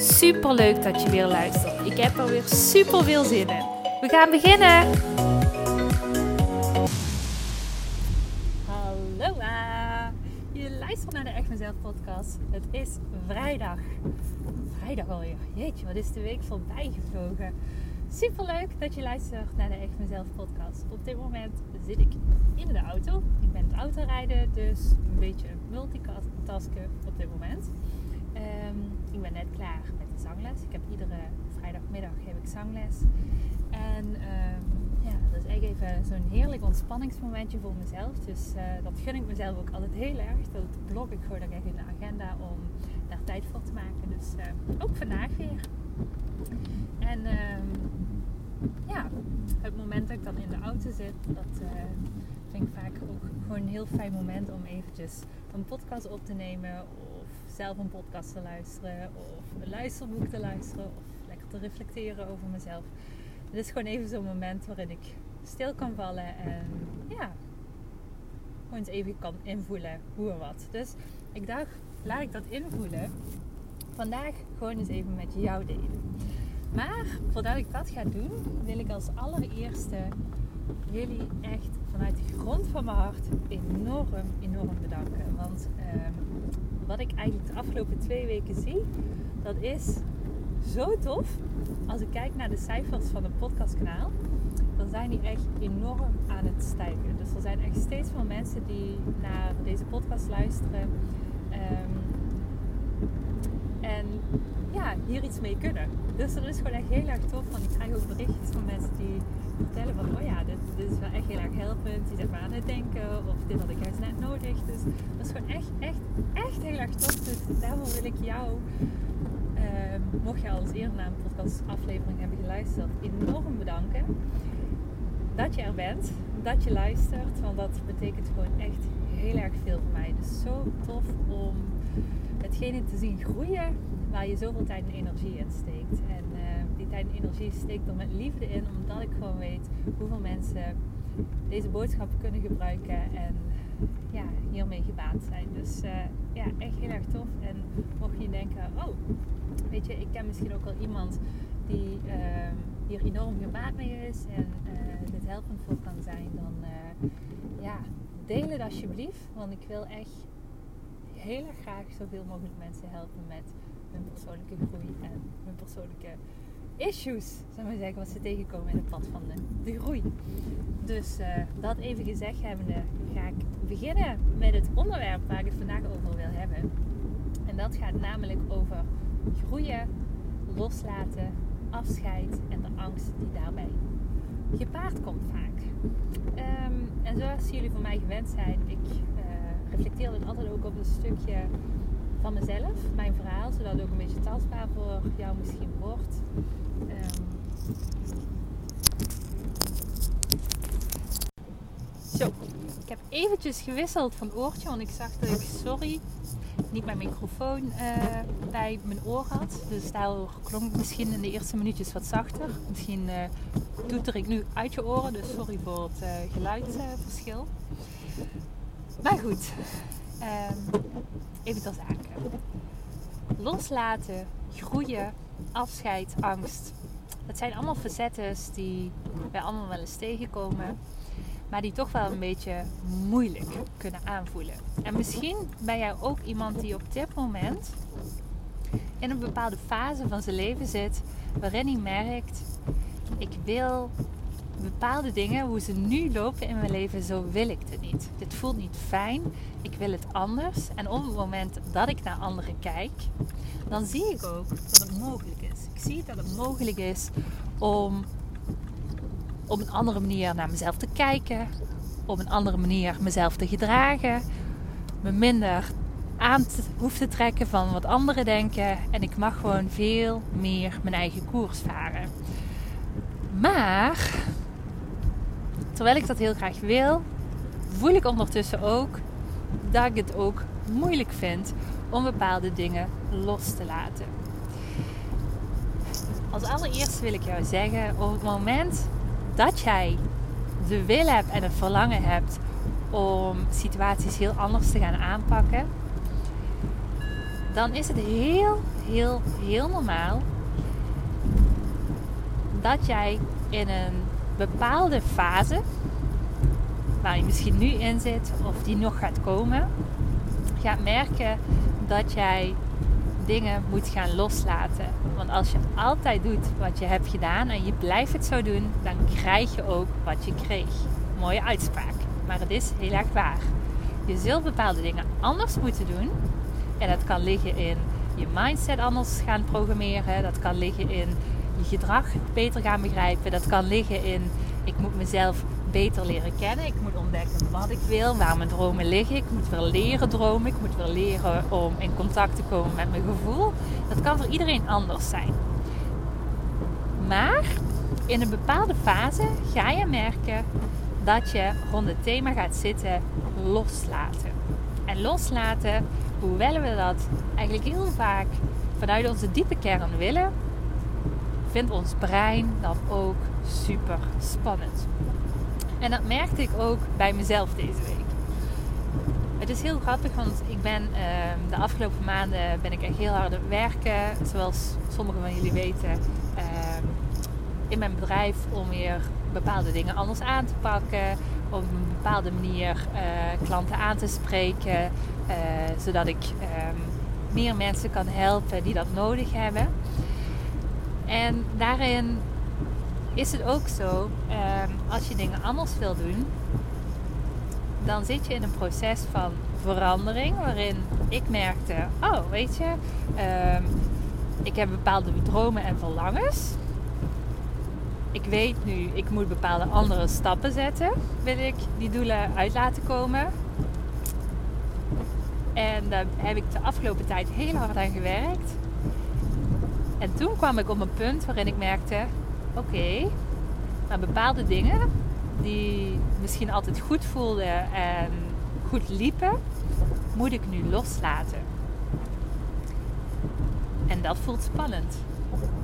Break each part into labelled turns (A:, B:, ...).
A: Super leuk dat je weer luistert. Ik heb er weer super veel zin in. We gaan beginnen. Hallo, je luistert naar de Echt Mezelf podcast. Het is vrijdag. Vrijdag alweer. Jeetje, wat is de week voorbij gevlogen. Super leuk dat je luistert naar de Echt Mezelf podcast. Op dit moment zit ik in de auto. Ik ben het autorijden, dus een beetje multitasken op dit moment. Um, ik ben net klaar met de zangles. Ik heb iedere vrijdagmiddag geef ik zangles. En um, ja, dat is echt even zo'n heerlijk ontspanningsmomentje voor mezelf. Dus uh, dat gun ik mezelf ook altijd heel erg. Dat blok ik gewoon echt in de agenda om daar tijd voor te maken. Dus uh, ook vandaag weer. En um, ja, het moment dat ik dan in de auto zit, dat uh, vind ik vaak ook gewoon een heel fijn moment om eventjes een podcast op te nemen zelf een podcast te luisteren of een luisterboek te luisteren of lekker te reflecteren over mezelf. Het is gewoon even zo'n moment waarin ik stil kan vallen en ja, gewoon eens even kan invoelen hoe en wat. Dus ik dacht, laat ik dat invoelen. Vandaag gewoon eens even met jou delen. Maar voordat ik dat ga doen, wil ik als allereerste jullie echt vanuit de grond van mijn hart enorm, enorm bedanken. Want ehm, wat ik eigenlijk de afgelopen twee weken zie, dat is zo tof. Als ik kijk naar de cijfers van het podcastkanaal, dan zijn die echt enorm aan het stijgen. Dus er zijn echt steeds meer mensen die naar deze podcast luisteren. Um, en ja, hier iets mee kunnen. Dus dat is gewoon echt heel erg tof. Want ik krijg ook berichtjes van mensen die vertellen van, oh ja, dit, is wel echt heel erg helpend. Die zijn aan het denken. Of dit had ik juist net nodig. Dus dat is gewoon echt, echt, echt heel erg tof. Dus daarvoor wil ik jou, uh, mocht je al eens eerder naar een podcast aflevering hebben geluisterd, enorm bedanken. Dat je er bent, dat je luistert. Want dat betekent gewoon echt heel erg veel voor mij. Dus zo tof om hetgene te zien groeien waar je zoveel tijd en energie in steekt. En uh, die tijd en energie steekt er met liefde in, omdat ik gewoon weet hoeveel mensen deze boodschap kunnen gebruiken en ja, hiermee gebaat zijn. Dus uh, ja, echt heel erg tof. En mocht je denken, oh, weet je, ik ken misschien ook wel iemand die uh, hier enorm gebaat mee is en dit helpend voor kan zijn, dan ja, deel het alsjeblieft. Want ik wil echt heel erg graag zoveel mogelijk mensen helpen met hun persoonlijke groei en hun persoonlijke issues, zou maar zeggen, wat ze tegenkomen in het pad van de, groei. Dus uh, dat even gezegd hebbende, ga ik beginnen met het onderwerp waar ik het vandaag over wil hebben. En dat gaat namelijk over groeien, loslaten, afscheid en de angst die daarbij gepaard komt vaak. Um, en zoals jullie van mij gewend zijn, ik uh, reflecteer het altijd ook op een stukje van mezelf, mijn verhaal, zodat het ook een beetje tastbaar voor jou misschien wordt. Um, zo, ik heb eventjes gewisseld van oortje, want ik zag dat ik, sorry, niet mijn microfoon uh, bij mijn oor had. Dus daardoor klonk misschien in de eerste minuutjes wat zachter. Misschien uh, toeter ik nu uit je oren, dus sorry voor het uh, geluidsverschil. maar goed, um, even ter zake. Loslaten, groeien, afscheid, angst. Het zijn allemaal facetten die wij allemaal wel eens tegenkomen. Maar die toch wel een beetje moeilijk kunnen aanvoelen. En misschien ben jij ook iemand die op dit moment in een bepaalde fase van zijn leven zit. Waarin hij merkt, ik wil bepaalde dingen, hoe ze nu lopen in mijn leven, zo wil ik het niet. Dit voelt niet fijn, ik wil het anders. En op het moment dat ik naar anderen kijk, dan zie ik ook dat het mogelijk is. Ik zie dat het mogelijk is om op een andere manier naar mezelf te kijken, op een andere manier mezelf te gedragen, me minder aan te, hoef te trekken van wat anderen denken. En ik mag gewoon veel meer mijn eigen koers varen. Maar terwijl ik dat heel graag wil, voel ik ondertussen ook dat ik het ook moeilijk vind om bepaalde dingen los te laten. Als allereerste wil ik jou zeggen, op het moment dat jij de wil hebt en het verlangen hebt om situaties heel anders te gaan aanpakken, dan is het heel, heel, heel normaal dat jij in een bepaalde fase, waar je misschien nu in zit of die nog gaat komen, gaat merken dat jij dingen moet gaan loslaten. Want als je altijd doet wat je hebt gedaan en je blijft het zo doen, dan krijg je ook wat je kreeg. Mooie uitspraak, maar het is heel erg waar. Je zult bepaalde dingen anders moeten doen. En dat kan liggen in je mindset anders gaan programmeren. Dat kan liggen in gedrag beter gaan begrijpen. Dat kan liggen in ik moet mezelf beter leren kennen. Ik moet ontdekken wat ik wil, waar mijn dromen liggen. Ik moet weer leren dromen. Ik moet weer leren om in contact te komen met mijn gevoel. Dat kan voor iedereen anders zijn. Maar in een bepaalde fase ga je merken dat je rond het thema gaat zitten loslaten. En loslaten, hoewel we dat eigenlijk heel vaak vanuit onze diepe kern willen, vindt ons brein dan ook super spannend. En dat merkte ik ook bij mezelf deze week. Het is heel grappig, want ik ben ehm, de afgelopen maanden ben ik echt heel hard aan het werken. Zoals sommigen van jullie weten. Ehm, in mijn bedrijf om weer bepaalde dingen anders aan te pakken. Op een bepaalde manier uh, klanten aan te spreken. Uh, zodat ik ehm, meer mensen kan helpen die dat nodig hebben. En daarin is het ook zo, um, als je dingen anders wil doen, dan zit je in een proces van verandering. Waarin ik merkte, oh weet je, um, ik heb bepaalde dromen en verlangens. Ik weet nu, ik moet bepaalde andere stappen zetten. Wil ik die doelen uit laten komen. En daar heb ik de afgelopen tijd heel hard aan gewerkt. En toen kwam ik op een punt waarin ik merkte: oké, maar bepaalde dingen die misschien altijd goed voelden en goed liepen, moet ik nu loslaten. En dat voelt spannend.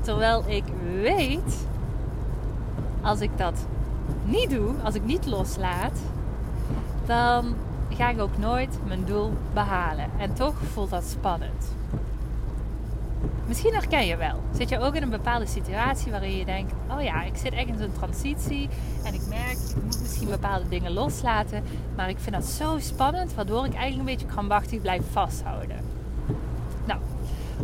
A: Terwijl ik weet, als ik dat niet doe, als ik niet loslaat, dan ga ik ook nooit mijn doel behalen. En toch voelt dat spannend. Misschien herken je wel. Zit je ook in een bepaalde situatie waarin je denkt: Oh ja, ik zit echt in zo'n transitie. En ik merk, ik moet misschien bepaalde dingen loslaten. Maar ik vind dat zo spannend, waardoor ik eigenlijk een beetje krampachtig blijf vasthouden. Nou,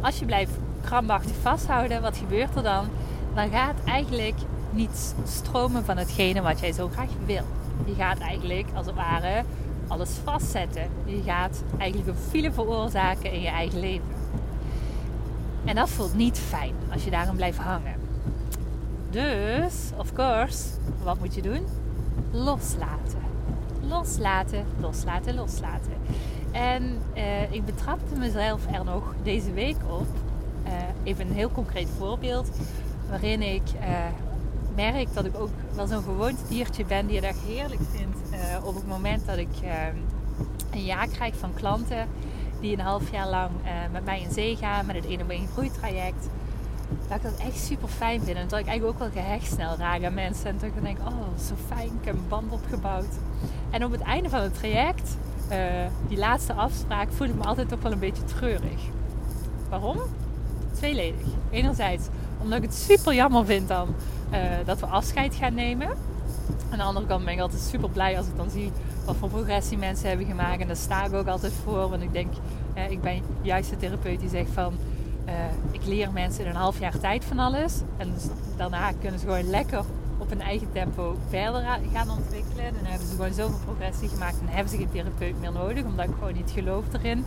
A: als je blijft krampachtig vasthouden, wat gebeurt er dan? Dan gaat eigenlijk niet stromen van hetgene wat jij zo graag wil. Je gaat eigenlijk als het ware alles vastzetten. Je gaat eigenlijk een file veroorzaken in je eigen leven. En dat voelt niet fijn als je daarom blijft hangen. Dus, of course, wat moet je doen? Loslaten. Loslaten, loslaten, loslaten. En uh, ik betrapte mezelf er nog deze week op. Uh, even een heel concreet voorbeeld. Waarin ik uh, merk dat ik ook wel zo'n diertje ben die het echt heerlijk vindt. op het moment dat ik een ja krijg van klanten die een half jaar lang uh, met mij in zee gaan met het 1 op 1 groeitraject. Dat ik dat echt super fijn vind. En dat ik eigenlijk ook wel gehecht snel raak aan mensen. En dat ik denk, oh, zo fijn, ik heb een band opgebouwd. En op het einde van het traject, uh, die laatste afspraak, voel ik me altijd toch wel een beetje treurig. Waarom? Tweeledig. Enerzijds omdat ik het super jammer vind dan uh, dat we afscheid gaan nemen. Aan de andere kant ben ik altijd super blij als ik dan zie wat voor progressie mensen hebben gemaakt. En daar sta ik ook altijd voor. Want ik denk, eh, ik ben juist de therapeut die zegt van... Uh, ik leer mensen in een half jaar tijd van alles. En daarna kunnen ze gewoon lekker op hun eigen tempo verder gaan ontwikkelen. Dan hebben ze gewoon zoveel progressie gemaakt. En hebben ze geen therapeut meer nodig. Omdat ik gewoon niet geloof erin.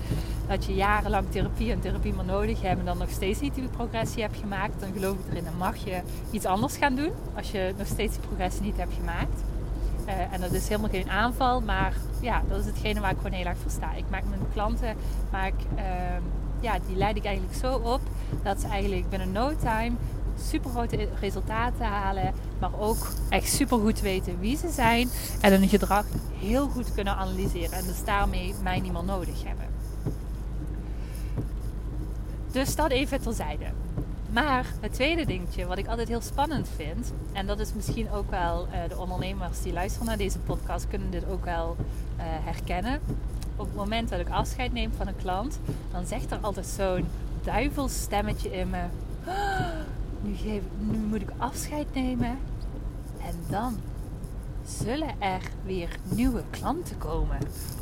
A: Dat je jarenlang therapie en therapie maar nodig hebt. En dan nog steeds niet die progressie hebt gemaakt. Dan geloof ik erin. Dan mag je iets anders gaan doen. Als je nog steeds die progressie niet hebt gemaakt. Uh, en dat is helemaal geen aanval, maar ja, dat is hetgene waar ik gewoon heel erg voor sta. Ik maak mijn klanten, maak, uh, ja, die leid ik eigenlijk zo op dat ze eigenlijk binnen no time super grote resultaten halen, maar ook echt super goed weten wie ze zijn en hun gedrag heel goed kunnen analyseren en dus daarmee mij niet meer nodig hebben. Dus dat even terzijde. Maar het tweede dingetje, wat ik altijd heel spannend vind, en dat is misschien ook wel uh, de ondernemers die luisteren naar deze podcast, kunnen dit ook wel uh, herkennen. Op het moment dat ik afscheid neem van een klant, dan zegt er altijd zo'n duivelsstemmetje in me. Nu, nu moet ik afscheid nemen. En dan zullen er weer nieuwe klanten komen.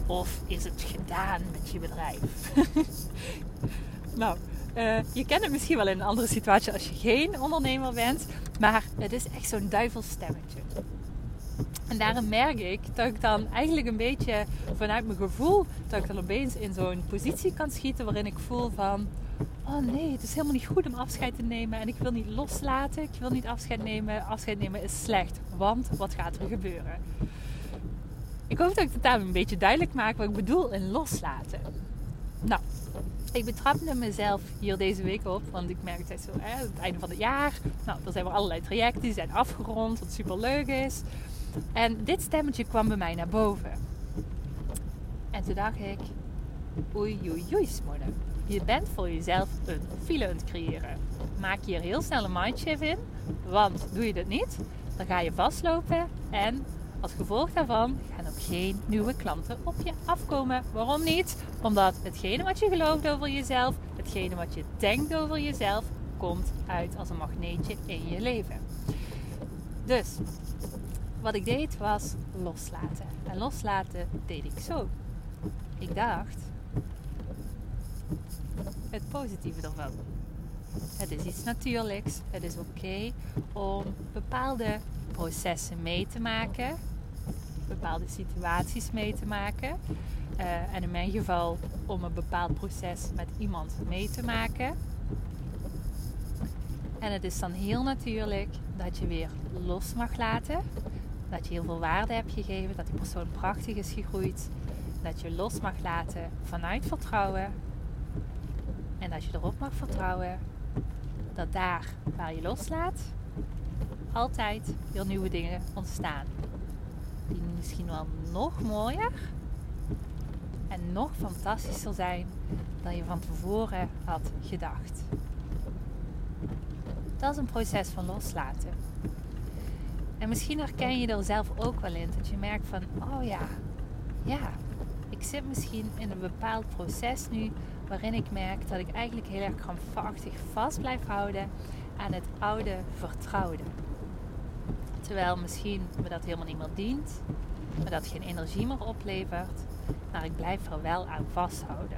A: Of is het gedaan met je bedrijf? nou, uh, je kent het misschien wel in een andere situatie als je geen ondernemer bent. Maar het is echt zo'n duivelsstemmetje. En daarom merk ik dat ik dan eigenlijk een beetje vanuit mijn gevoel... dat ik dan opeens in zo'n positie kan schieten waarin ik voel van... Oh nee, het is helemaal niet goed om afscheid te nemen. En ik wil niet loslaten. Ik wil niet afscheid nemen. Afscheid nemen is slecht. Want wat gaat er gebeuren? Ik hoop dat ik het daar een beetje duidelijk maak wat ik bedoel in loslaten. Nou, ik betrapte mezelf hier deze week op, want ik merk het zo, hè, het einde van het jaar. Nou, er zijn weer allerlei trajecten, die zijn afgerond, wat super leuk is. En dit stemmetje kwam bij mij naar boven. En toen dacht ik, oei oei oei. Je bent voor jezelf een file aan het creëren. Maak hier heel snel een mindshift in. Want doe je dit niet, dan ga je vastlopen. En als gevolg daarvan gaan ook geen nieuwe klanten op je afkomen. Waarom niet? Omdat hetgene wat je gelooft over jezelf, hetgene wat je denkt over jezelf, komt uit als een magneetje in je leven. Dus wat ik deed was loslaten. En loslaten deed ik zo. Ik dacht, het positieve ervan. Het is iets natuurlijks. Het is oké om bepaalde processen mee te maken, bepaalde situaties mee te maken. Uh, en in mijn geval om een bepaald proces met iemand mee te maken. En het is dan heel natuurlijk dat je weer los mag laten. Dat je heel veel waarde hebt gegeven, dat die persoon prachtig is gegroeid. Dat je los mag laten vanuit vertrouwen. En dat je erop mag vertrouwen dat daar waar je loslaat, altijd weer nieuwe dingen ontstaan. Die misschien wel nog mooier en nog fantastischer zijn dan je van tevoren had gedacht. Dat is een proces van loslaten. En misschien herken je er zelf ook wel in. Dat je merkt van, oh ja, ja, ik zit misschien in een bepaald proces nu waarin ik merk dat ik eigenlijk heel erg krampachtig vast blijf houden aan het oude vertrouwde. Terwijl misschien me dat helemaal niet meer dient, me dat geen energie meer oplevert, maar ik blijf er wel aan vasthouden.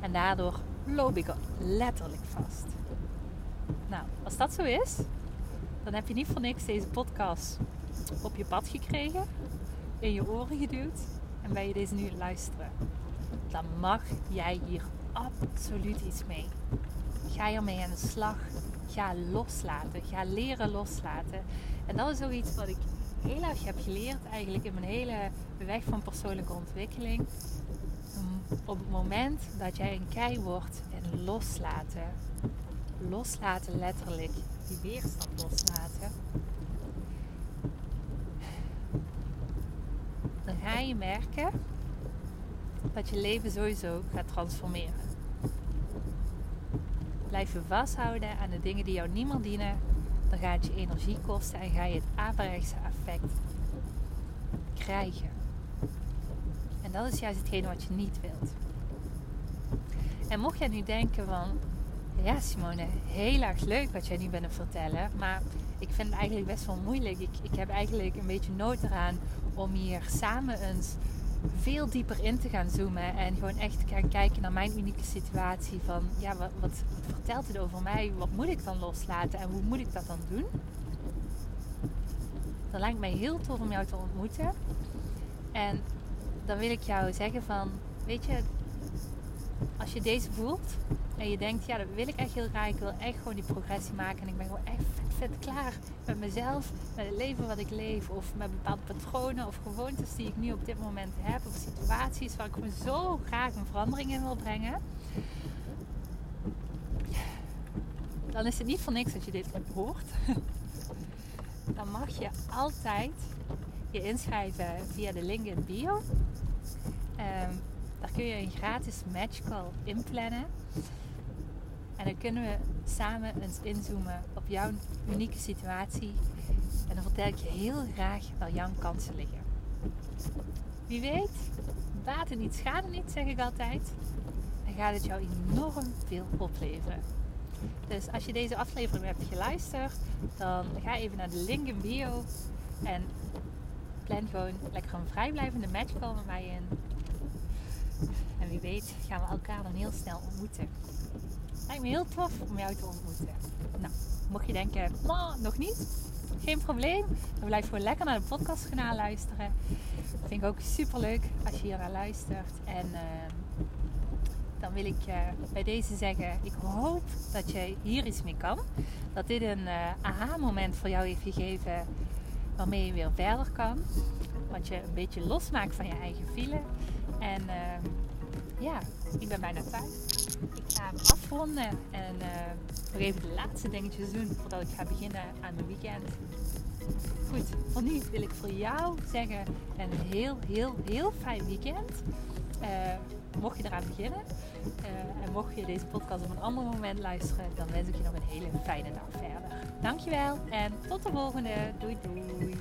A: En daardoor loop ik er letterlijk vast. Nou, als dat zo is, dan heb je niet voor niks deze podcast op je pad gekregen, in je oren geduwd en ben je deze nu luisteren. Dan mag jij hier absoluut iets mee. Ga ermee aan de slag. Ga loslaten. Ga leren loslaten. En dat is ook iets wat ik heel erg heb geleerd eigenlijk in mijn hele weg van persoonlijke ontwikkeling. Op het moment dat jij een kei wordt en loslaten, loslaten letterlijk, die weerstand loslaten, dan ga je merken dat je leven sowieso gaat transformeren. Blijf je vasthouden aan de dingen die jou niet meer dienen, dan gaat je energie kosten en ga je het averechtse effect krijgen. En dat is juist hetgene wat je niet wilt. En mocht jij nu denken van, ja Simone, heel erg leuk wat jij nu bent te vertellen, maar ik vind het eigenlijk best wel moeilijk. Ik, ik heb eigenlijk een beetje nood eraan om hier samen eens veel dieper in te gaan zoomen en gewoon echt gaan kijken naar mijn unieke situatie. Van ja, wat, wat, vertelt het over mij? Wat moet ik dan loslaten en hoe moet ik dat dan doen? Dan lijkt mij heel tof om jou te ontmoeten. En dan wil ik jou zeggen van, weet je, als je deze voelt en je denkt, ja, dat wil ik echt heel graag. Ik wil echt gewoon die progressie maken. En ik ben gewoon echt klaar met mezelf, met het leven wat ik leef. Of met bepaalde patronen of gewoontes die ik nu op dit moment heb. Of situaties waar ik me zo graag een verandering in wil brengen. Dan is het niet voor niks dat je dit hoort. Dan mag je altijd je inschrijven via de link in bio. Um, daar kun je een gratis matchcall inplannen. En dan kunnen we samen eens inzoomen op jouw unieke situatie. En dan vertel ik je heel graag waar jouw kansen liggen. Wie weet, baten niet, schade niet, zeg ik altijd. Dan gaat het jou enorm veel opleveren. Dus als je deze aflevering hebt geluisterd, dan ga even naar de link in bio en plan gewoon lekker een vrijblijvende matchcall met mij in. En wie weet gaan we elkaar dan heel snel ontmoeten. Lijkt me heel tof om jou te ontmoeten. Nou, mocht je denken, nog niet, geen probleem. Dan blijf gewoon lekker naar de podcastkanaal luisteren. Vind ik ook super leuk als je hier naar luistert. En ehm, dan wil ik uh, bij deze zeggen, ik hoop dat je hier iets mee kan. Dat dit een uh, aha-moment voor jou heeft gegeven waarmee je weer verder kan. Wat je een beetje losmaakt van je eigen file. En uh, ja, ik ben bijna thuis. Ik ga hem afronden en nog even de laatste dingetjes doen voordat ik ga beginnen aan mijn weekend. Goed, voor nu wil ik voor jou zeggen een heel, heel, heel fijn weekend. Uh, mocht je eraan beginnen uh, en mocht je deze podcast op een ander moment luisteren, dan wens ik je nog een hele fijne dag verder. Dankjewel en tot de volgende. Doei doei.